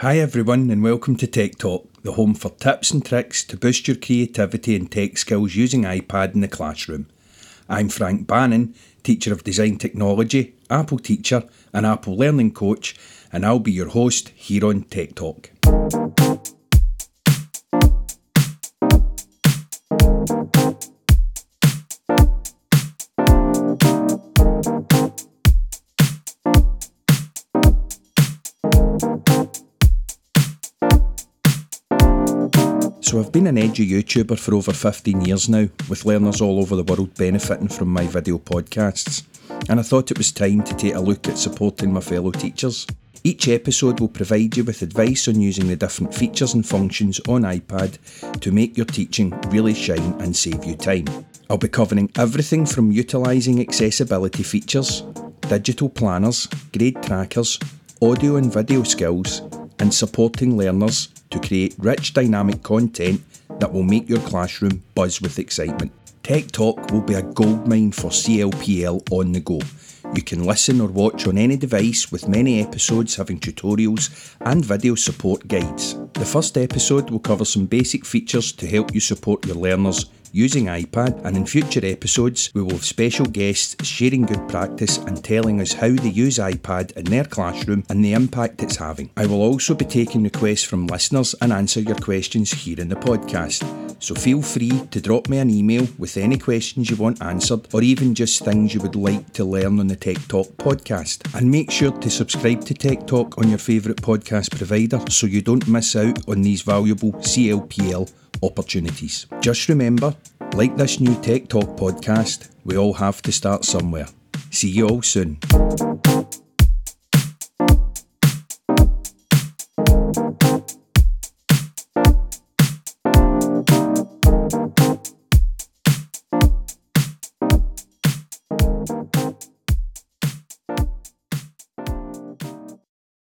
Hi, everyone, and welcome to TecTalk, the home for tips and tricks to boost your creativity and tech skills using iPad in the classroom. I'm Frank Bannon, teacher of design technology, Apple teacher, and Apple learning coach, and I'll be your host here on TecTalk. So I've been an edgy YouTuber for over 15 years now, with learners all over the world benefiting from my video podcasts, and I thought it was time to take a look at supporting my fellow teachers. Each episode will provide you with advice on using the different features and functions on iPad to make your teaching really shine and save you time. I'll be covering everything from utilising accessibility features, digital planners, grade trackers, audio and video skills, and supporting learners to create rich dynamic content that will make your classroom buzz with excitement. TecTalk will be a goldmine for CLPL on the go. You can listen or watch on any device with many episodes having tutorials and video support guides. The first episode will cover some basic features to help you support your learners using iPad, and in future episodes, we will have special guests sharing good practice and telling us how they use iPad in their classroom and the impact it's having. I will also be taking requests from listeners and answer your questions here in the podcast. So feel free to drop me an email with any questions you want answered or even just things you would like to learn on the Tech Talk podcast. And make sure to subscribe to TecTalk on your favourite podcast provider so you don't miss out on these valuable CLPL opportunities. Just remember, like this new TecTalk podcast, we all have to start somewhere. See you all soon.